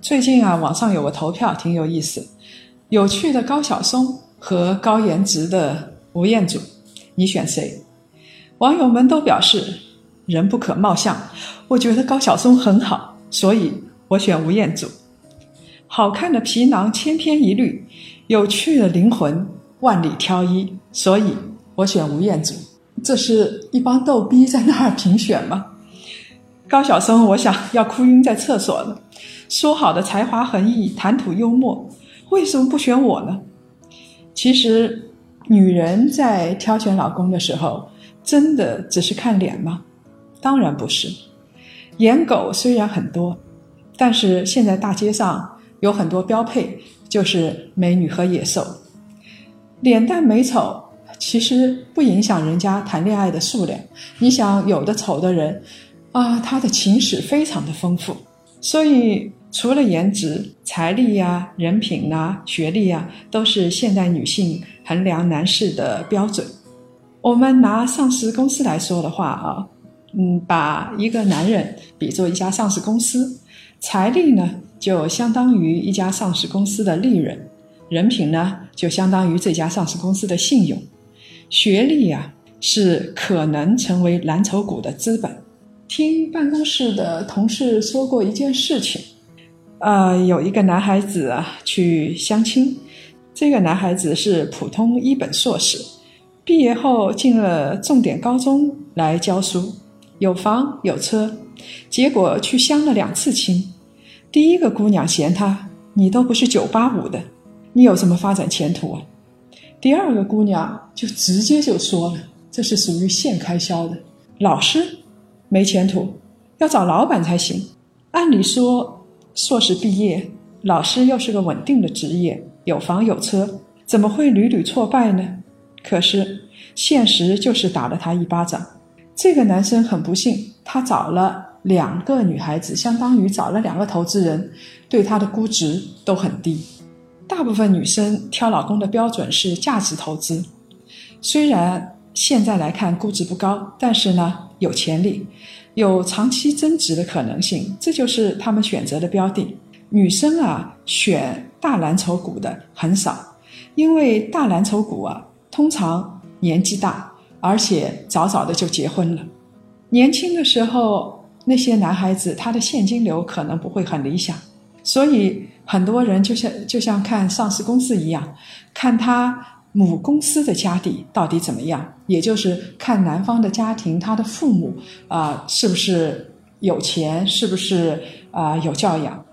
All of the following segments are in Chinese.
最近啊，网上有个投票挺有意思，有趣的高晓松和高颜值的吴彦祖，你选谁？网友们都表示人不可貌相，我觉得高晓松很好，所以我选吴彦祖。好看的皮囊千篇一律，有趣的灵魂万里挑一，所以我选吴彦祖。这是一帮逗逼在那儿评选吗？高晓松，我想要哭晕在厕所了。说好的才华横溢、谈吐幽默，为什么不选我呢？其实，女人在挑选老公的时候，真的只是看脸吗？当然不是。颜狗虽然很多，但是现在大街上有很多标配，就是美女和野兽。脸蛋美丑。其实不影响人家谈恋爱的数量。你想，有的丑的人，啊，他的情史非常的丰富。所以，除了颜值、财力呀、人品呐、学历呀，都是现代女性衡量男士的标准。我们拿上市公司来说的话啊，嗯，把一个男人比作一家上市公司，财力呢就相当于一家上市公司的利润，人品呢就相当于这家上市公司的信用。学历呀，是可能成为蓝筹股的资本。听办公室的同事说过一件事情，呃，有一个男孩子啊去相亲，这个男孩子是普通一本硕士，毕业后进了重点高中来教书，有房有车，结果去相了两次亲。第一个姑娘嫌他，你都不是九八五的，你有什么发展前途啊？第二个姑娘就直接就说了：“这是属于现开销的，老师没前途，要找老板才行。按理说，硕士毕业，老师又是个稳定的职业，有房有车，怎么会屡屡挫败呢？可是现实就是打了他一巴掌。这个男生很不幸，他找了两个女孩子，相当于找了两个投资人，对他的估值都很低。”大部分女生挑老公的标准是价值投资，虽然现在来看估值不高，但是呢有潜力，有长期增值的可能性，这就是他们选择的标的。女生啊选大蓝筹股的很少，因为大蓝筹股啊通常年纪大，而且早早的就结婚了。年轻的时候那些男孩子他的现金流可能不会很理想，所以。很多人就像就像看上市公司一样，看他母公司的家底到底怎么样，也就是看男方的家庭，他的父母啊是不是有钱，是不是啊有教养。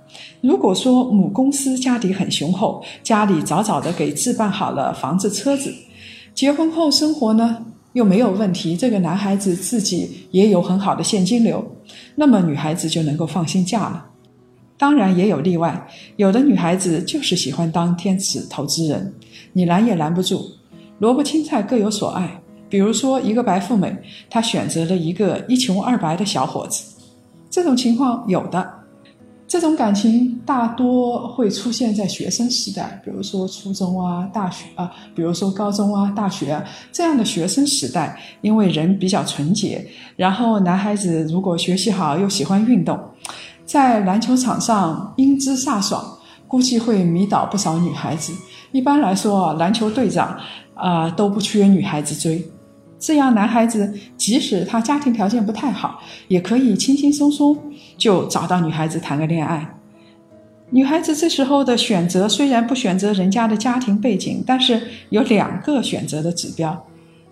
如果说母公司家底很雄厚，家里早早的给置办好了房子车子，结婚后生活呢又没有问题，这个男孩子自己也有很好的现金流，那么女孩子就能够放心嫁了。当然也有例外，有的女孩子就是喜欢当天使投资人，你拦也拦不住。萝卜青菜各有所爱，比如说一个白富美，她选择了一个一穷二白的小伙子，这种情况有的。这种感情大多会出现在学生时代，比如说初中啊、大学啊，比如说高中啊、大学啊这样的学生时代，因为人比较纯洁，然后男孩子如果学习好又喜欢运动。在篮球场上英姿飒爽，估计会迷倒不少女孩子。一般来说，篮球队长啊都不缺女孩子追。这样男孩子即使他家庭条件不太好，也可以轻轻松松就找到女孩子谈个恋爱。女孩子这时候的选择虽然不选择人家的家庭背景，但是有两个选择的指标：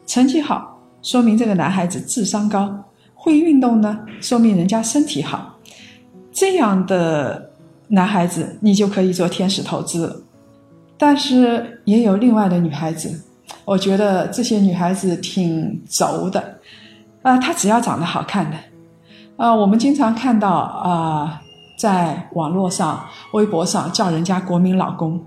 成绩好，说明这个男孩子智商高；会运动呢，说明人家身体好。这样的男孩子，你就可以做天使投资。但是也有另外的女孩子，我觉得这些女孩子挺轴的。啊，她只要长得好看的。啊，我们经常看到啊，在网络上、微博上叫人家国民老公。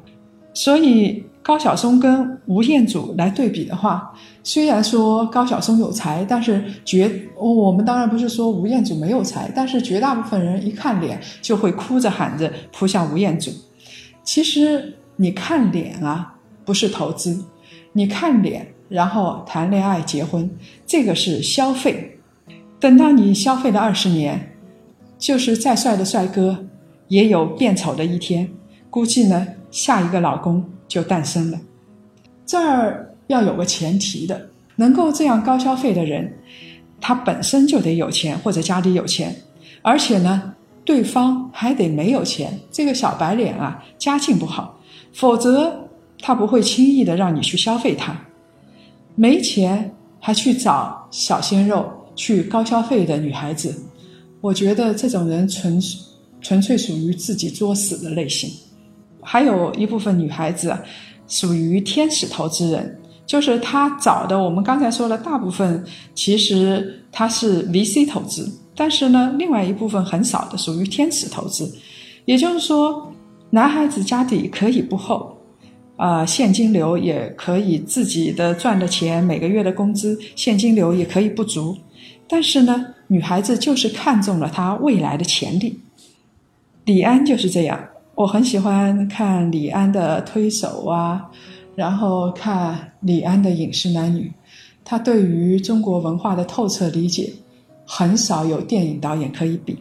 所以高晓松跟吴彦祖来对比的话，虽然说高晓松有才，但是绝我们当然不是说吴彦祖没有才，但是绝大部分人一看脸就会哭着喊着扑向吴彦祖。其实你看脸啊，不是投资，你看脸。然后谈恋爱、结婚，这个是消费。等到你消费了二十年，就是再帅的帅哥，也有变丑的一天。估计呢，下一个老公就诞生了。这儿要有个前提的，能够这样高消费的人，他本身就得有钱或者家里有钱，而且呢，对方还得没有钱。这个小白脸啊，家境不好，否则他不会轻易的让你去消费他。没钱还去找小鲜肉、去高消费的女孩子，我觉得这种人纯纯粹属于自己作死的类型。还有一部分女孩子属于天使投资人，就是她找的我们刚才说的大部分，其实她是 VC 投资，但是呢，另外一部分很少的属于天使投资。也就是说，男孩子家底可以不厚。啊，现金流也可以自己的赚的钱，每个月的工资现金流也可以不足，但是呢，女孩子就是看中了他未来的潜力。李安就是这样，我很喜欢看李安的推手啊，然后看李安的饮食男女，他对于中国文化的透彻理解，很少有电影导演可以比。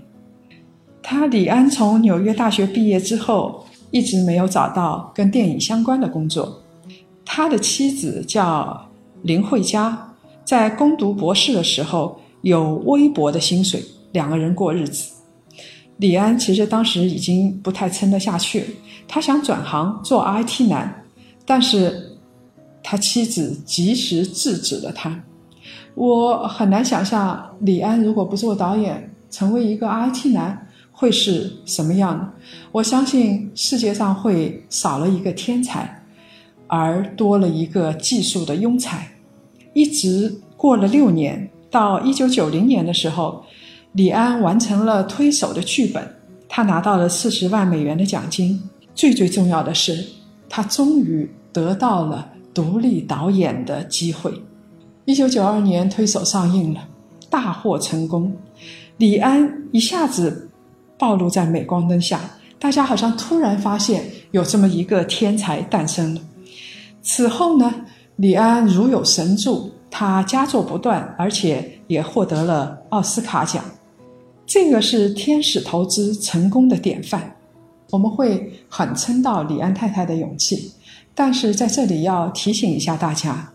他李安从纽约大学毕业之后。一直没有找到跟电影相关的工作。他的妻子叫林慧嘉，在攻读博士的时候有微薄的薪水，两个人过日子。李安其实当时已经不太撑得下去，他想转行做 IT 男，但是他妻子及时制止了他。我很难想象李安如果不做导演，成为一个 IT 男。会是什么样的？我相信世界上会少了一个天才，而多了一个技术的庸才。一直过了六年，到一九九零年的时候，李安完成了《推手》的剧本，他拿到了四十万美元的奖金。最最重要的是，他终于得到了独立导演的机会。一九九二年，《推手》上映了，大获成功。李安一下子。暴露在镁光灯下，大家好像突然发现有这么一个天才诞生了。此后呢，李安如有神助，他佳作不断，而且也获得了奥斯卡奖。这个是天使投资成功的典范。我们会很称道李安太太的勇气，但是在这里要提醒一下大家，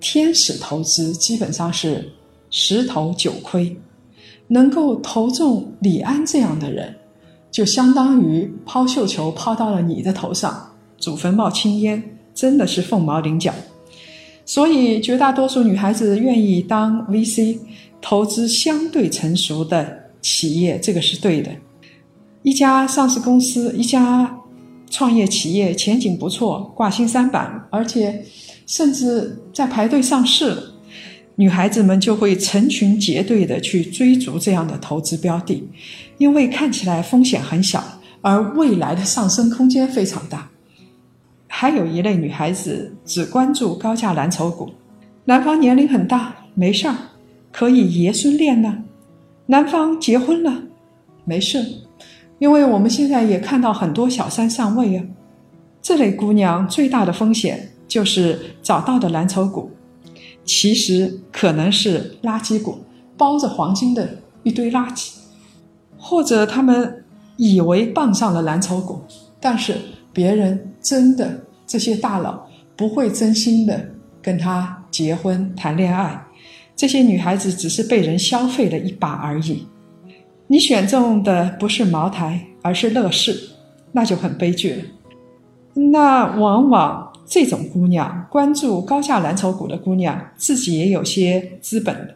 天使投资基本上是十投九亏。能够投中李安这样的人，就相当于抛绣球抛到了你的头上，祖坟冒青烟，真的是凤毛麟角。所以，绝大多数女孩子愿意当 VC，投资相对成熟的企业，这个是对的。一家上市公司，一家创业企业前景不错，挂新三板，而且甚至在排队上市了。女孩子们就会成群结队的去追逐这样的投资标的，因为看起来风险很小，而未来的上升空间非常大。还有一类女孩子只关注高价蓝筹股，男方年龄很大，没事儿，可以爷孙恋呢；男方结婚了，没事，因为我们现在也看到很多小三上位啊。这类姑娘最大的风险就是找到的蓝筹股。其实可能是垃圾股，包着黄金的一堆垃圾，或者他们以为傍上了蓝筹股，但是别人真的这些大佬不会真心的跟他结婚谈恋爱，这些女孩子只是被人消费了一把而已。你选中的不是茅台，而是乐视，那就很悲剧了。那往往。这种姑娘关注高价蓝筹股的姑娘，自己也有些资本的，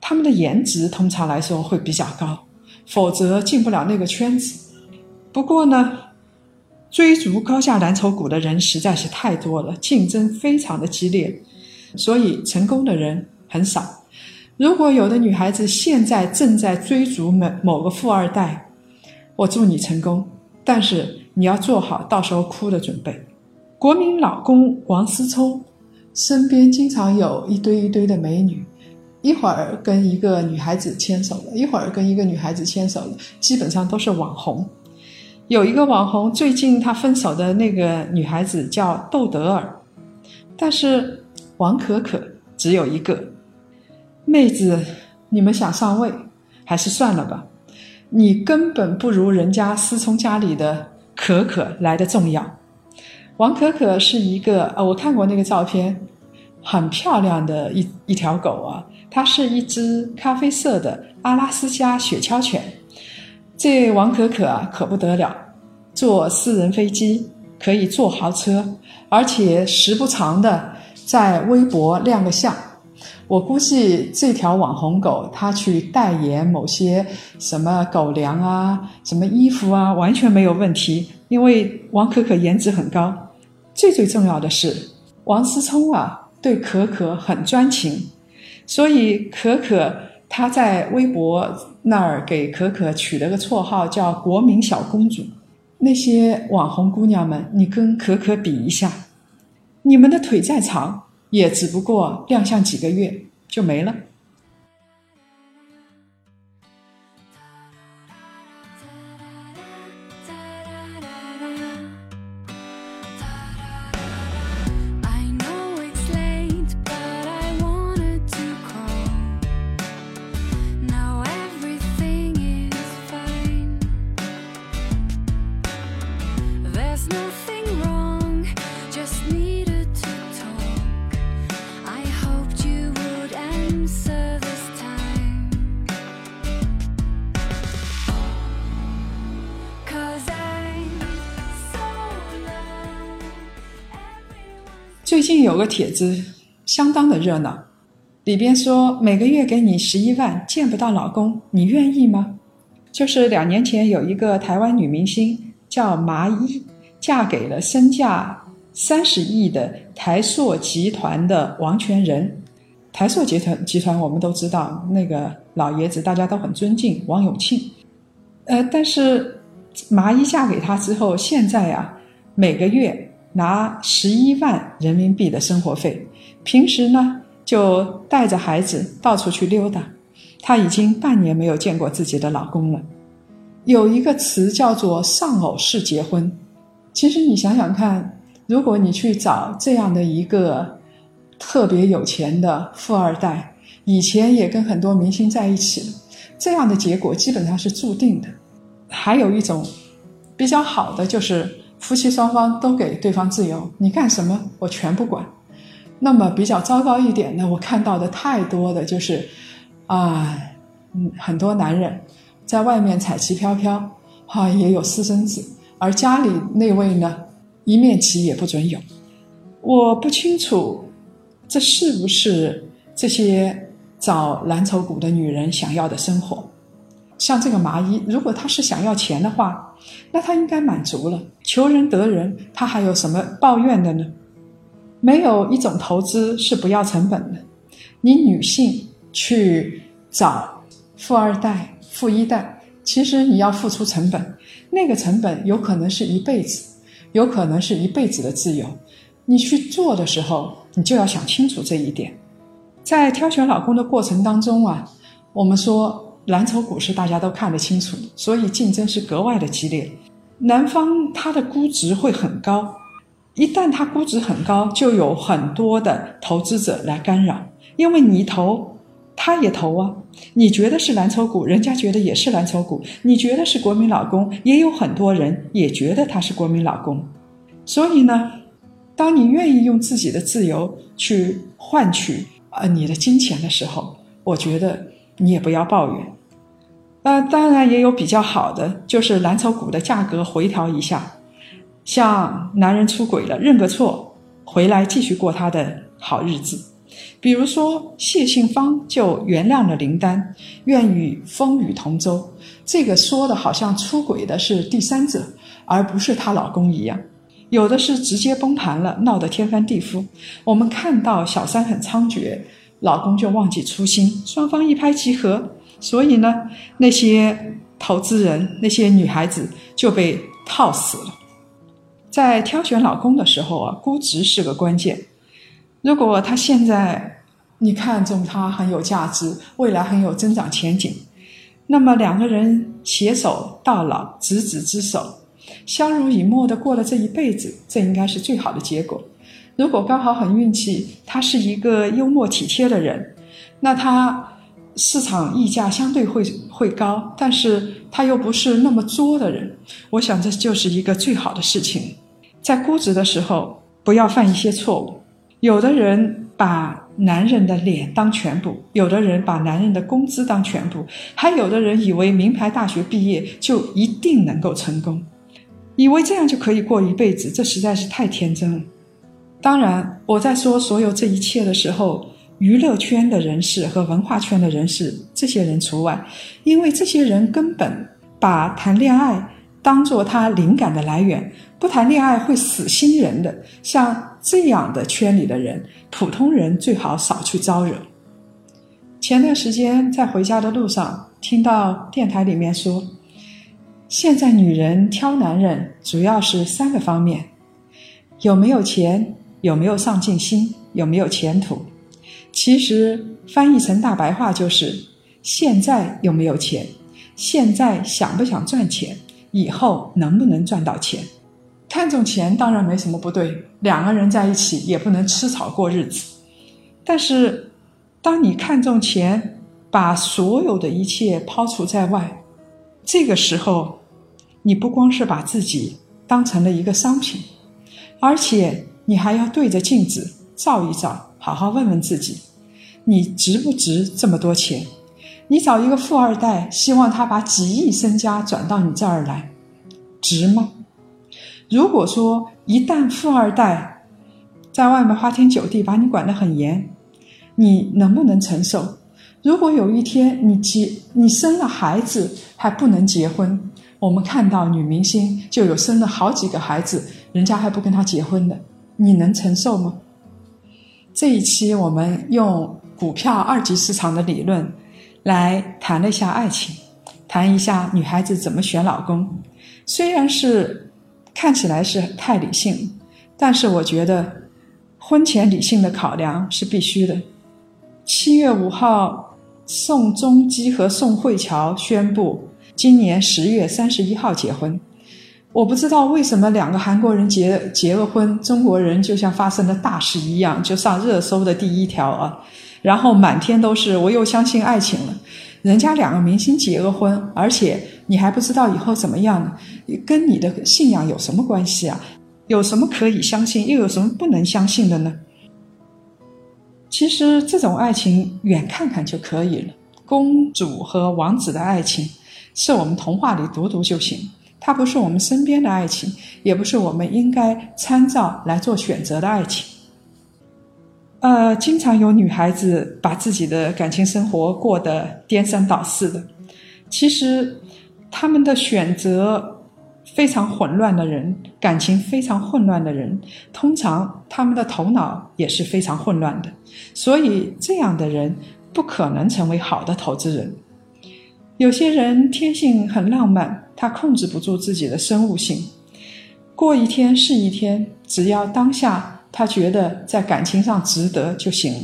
她们的颜值通常来说会比较高，否则进不了那个圈子。不过呢，追逐高价蓝筹股的人实在是太多了，竞争非常的激烈，所以成功的人很少。如果有的女孩子现在正在追逐某某个富二代，我祝你成功，但是你要做好到时候哭的准备。国民老公王思聪身边经常有一堆一堆的美女，一会儿跟一个女孩子牵手了，一会儿跟一个女孩子牵手了，基本上都是网红。有一个网红，最近他分手的那个女孩子叫窦德尔，但是王可可只有一个。妹子，你们想上位，还是算了吧。你根本不如人家思聪家里的可可来的重要。王可可是一个呃，我看过那个照片，很漂亮的一一条狗啊，它是一只咖啡色的阿拉斯加雪橇犬。这王可可啊，可不得了，坐私人飞机，可以坐豪车，而且时不常的在微博亮个相。我估计这条网红狗，它去代言某些什么狗粮啊、什么衣服啊，完全没有问题，因为王可可颜值很高。最最重要的是，王思聪啊，对可可很专情，所以可可。他在微博那儿给可可取了个绰号，叫“国民小公主”。那些网红姑娘们，你跟可可比一下，你们的腿再长，也只不过亮相几个月就没了。近有个帖子相当的热闹，里边说每个月给你十一万，见不到老公，你愿意吗？就是两年前有一个台湾女明星叫麻衣，嫁给了身价三十亿的台塑集团的王权仁。台塑集团集团我们都知道，那个老爷子大家都很尊敬王永庆。呃，但是麻衣嫁给他之后，现在呀，每个月。拿十一万人民币的生活费，平时呢就带着孩子到处去溜达。她已经半年没有见过自己的老公了。有一个词叫做“丧偶式结婚”。其实你想想看，如果你去找这样的一个特别有钱的富二代，以前也跟很多明星在一起了，这样的结果基本上是注定的。还有一种比较好的就是。夫妻双方都给对方自由，你干什么我全不管。那么比较糟糕一点呢，我看到的太多的就是，啊，嗯，很多男人在外面彩旗飘飘，哈，也有私生子，而家里那位呢，一面旗也不准有。我不清楚，这是不是这些找蓝筹股的女人想要的生活？像这个麻衣，如果他是想要钱的话，那他应该满足了，求人得人，他还有什么抱怨的呢？没有一种投资是不要成本的。你女性去找富二代、富一代，其实你要付出成本，那个成本有可能是一辈子，有可能是一辈子的自由。你去做的时候，你就要想清楚这一点。在挑选老公的过程当中啊，我们说。蓝筹股市大家都看得清楚，所以竞争是格外的激烈。男方他的估值会很高，一旦他估值很高，就有很多的投资者来干扰，因为你投，他也投啊。你觉得是蓝筹股，人家觉得也是蓝筹股；你觉得是国民老公，也有很多人也觉得他是国民老公。所以呢，当你愿意用自己的自由去换取呃你的金钱的时候，我觉得。你也不要抱怨，呃，当然也有比较好的，就是蓝筹股的价格回调一下，像男人出轨了认个错，回来继续过他的好日子。比如说谢杏芳就原谅了林丹，愿与风雨同舟。这个说的好像出轨的是第三者，而不是她老公一样。有的是直接崩盘了，闹得天翻地覆。我们看到小三很猖獗。老公就忘记初心，双方一拍即合。所以呢，那些投资人那些女孩子就被套死了。在挑选老公的时候啊，估值是个关键。如果他现在你看中他很有价值，未来很有增长前景，那么两个人携手到老，执子之手，相濡以沫的过了这一辈子，这应该是最好的结果。如果刚好很运气，他是一个幽默体贴的人，那他。市场溢价相对会会高，但是他又不是那么作的人，我想这就是一个最好的事情。在估值的时候，不要犯一些错误。有的人把男人的脸当全部，有的人把男人的工资当全部，还有的人以为名牌大学毕业就一定能够成功，以为这样就可以过一辈子，这实在是太天真了。当然，我在说所有这一切的时候。娱乐圈的人士和文化圈的人士，这些人除外，因为这些人根本把谈恋爱当做他灵感的来源，不谈恋爱会死心人的。像这样的圈里的人，普通人最好少去招惹。前段时间在回家的路上，听到电台里面说，现在女人挑男人主要是三个方面：有没有钱，有没有上进心，有没有前途。其实翻译成大白话就是：现在有没有钱？现在想不想赚钱？以后能不能赚到钱？看重钱当然没什么不对，两个人在一起也不能吃草过日子。但是，当你看重钱，把所有的一切抛除在外，这个时候，你不光是把自己当成了一个商品，而且你还要对着镜子照一照。好好问问自己，你值不值这么多钱？你找一个富二代，希望他把几亿身家转到你这儿来，值吗？如果说一旦富二代在外面花天酒地，把你管得很严，你能不能承受？如果有一天你结你生了孩子还不能结婚，我们看到女明星就有生了好几个孩子，人家还不跟他结婚的，你能承受吗？这一期我们用股票二级市场的理论来谈了一下爱情，谈一下女孩子怎么选老公。虽然是看起来是太理性，但是我觉得婚前理性的考量是必须的。七月五号，宋仲基和宋慧乔宣布今年十月三十一号结婚。我不知道为什么两个韩国人结结了婚，中国人就像发生了大事一样，就上热搜的第一条啊，然后满天都是我又相信爱情了。人家两个明星结了婚，而且你还不知道以后怎么样呢？跟你的信仰有什么关系啊？有什么可以相信，又有什么不能相信的呢？其实这种爱情远看看就可以了，公主和王子的爱情是我们童话里读读就行。它不是我们身边的爱情，也不是我们应该参照来做选择的爱情。呃，经常有女孩子把自己的感情生活过得颠三倒四的。其实，他们的选择非常混乱的人，感情非常混乱的人，通常他们的头脑也是非常混乱的。所以，这样的人不可能成为好的投资人。有些人天性很浪漫，他控制不住自己的生物性，过一天是一天，只要当下他觉得在感情上值得就行。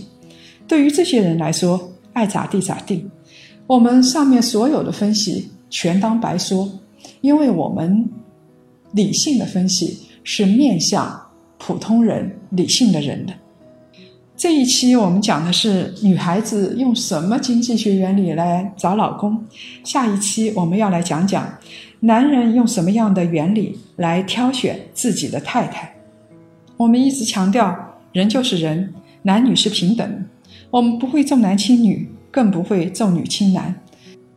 对于这些人来说，爱咋地咋地。我们上面所有的分析全当白说，因为我们理性的分析是面向普通人、理性的人的。这一期我们讲的是女孩子用什么经济学原理来找老公，下一期我们要来讲讲男人用什么样的原理来挑选自己的太太。我们一直强调人就是人，男女是平等，我们不会重男轻女，更不会重女轻男。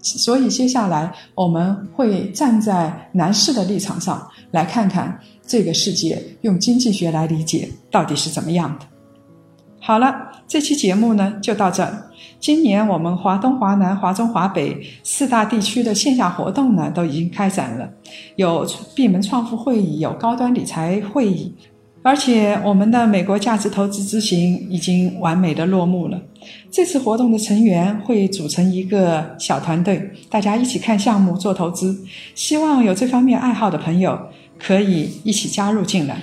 所以接下来我们会站在男士的立场上来看看这个世界用经济学来理解到底是怎么样的。好了，这期节目呢就到这儿。今年我们华东、华南、华中、华北四大地区的线下活动呢都已经开展了，有闭门创富会议，有高端理财会议。而且我们的美国价值投资之行已经完美的落幕了。这次活动的成员会组成一个小团队，大家一起看项目、做投资。希望有这方面爱好的朋友可以一起加入进来。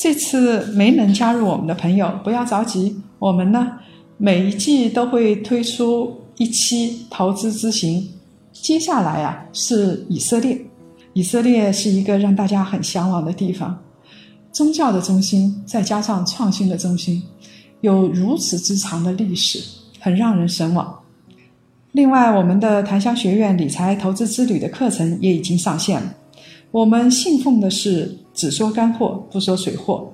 这次没能加入我们的朋友不要着急，我们呢每一季都会推出一期投资之行。接下来啊是以色列，以色列是一个让大家很向往的地方。宗教的中心，再加上创新的中心，有如此之长的历史，很让人神往。另外，我们的檀香学院理财投资之旅的课程也已经上线了。我们信奉的是只说干货，不说水货，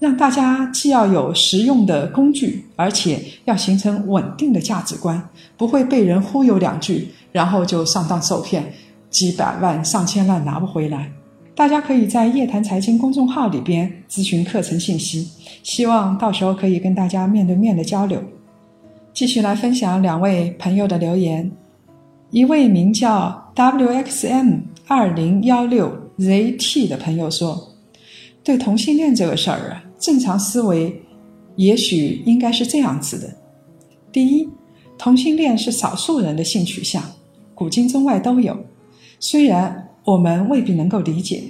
让大家既要有实用的工具，而且要形成稳定的价值观，不会被人忽悠两句，然后就上当受骗，几百万、上千万拿不回来。大家可以在夜谈财经公众号里边咨询课程信息，希望到时候可以跟大家面对面的交流。继续来分享两位朋友的留言，一位名叫 WXM 二零幺六 ZT 的朋友说：“对同性恋这个事儿啊，正常思维也许应该是这样子的：第一，同性恋是少数人的性取向，古今中外都有，虽然。”我们未必能够理解。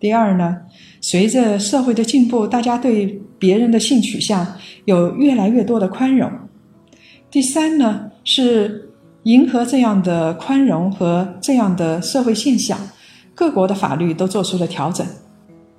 第二呢，随着社会的进步，大家对别人的性取向有越来越多的宽容。第三呢，是迎合这样的宽容和这样的社会现象，各国的法律都做出了调整。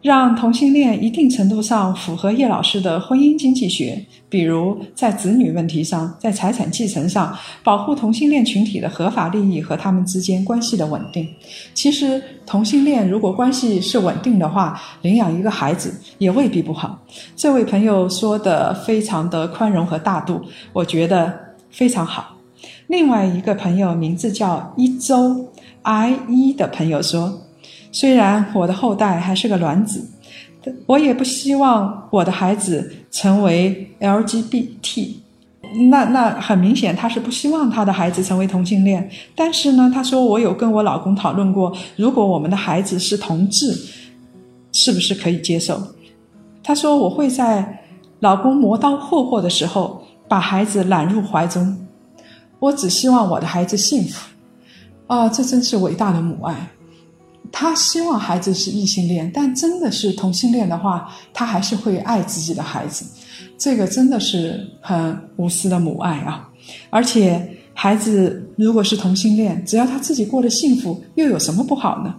让同性恋一定程度上符合叶老师的婚姻经济学，比如在子女问题上，在财产继承上，保护同性恋群体的合法利益和他们之间关系的稳定。其实，同性恋如果关系是稳定的话，领养一个孩子也未必不好。这位朋友说的非常的宽容和大度，我觉得非常好。另外一个朋友名字叫一周 I 一的朋友说。虽然我的后代还是个卵子，我也不希望我的孩子成为 LGBT。那那很明显，他是不希望他的孩子成为同性恋。但是呢，他说我有跟我老公讨论过，如果我们的孩子是同志，是不是可以接受？他说我会在老公磨刀霍霍的时候把孩子揽入怀中。我只希望我的孩子幸福。啊，这真是伟大的母爱。他希望孩子是异性恋，但真的是同性恋的话，他还是会爱自己的孩子。这个真的是很无私的母爱啊！而且，孩子如果是同性恋，只要他自己过得幸福，又有什么不好呢？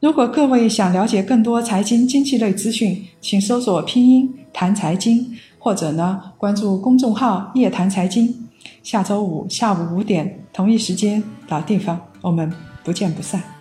如果各位想了解更多财经经济类资讯，请搜索拼音谈财经，或者呢关注公众号夜谈财经。下周五下午五点同一时间老地方，我们不见不散。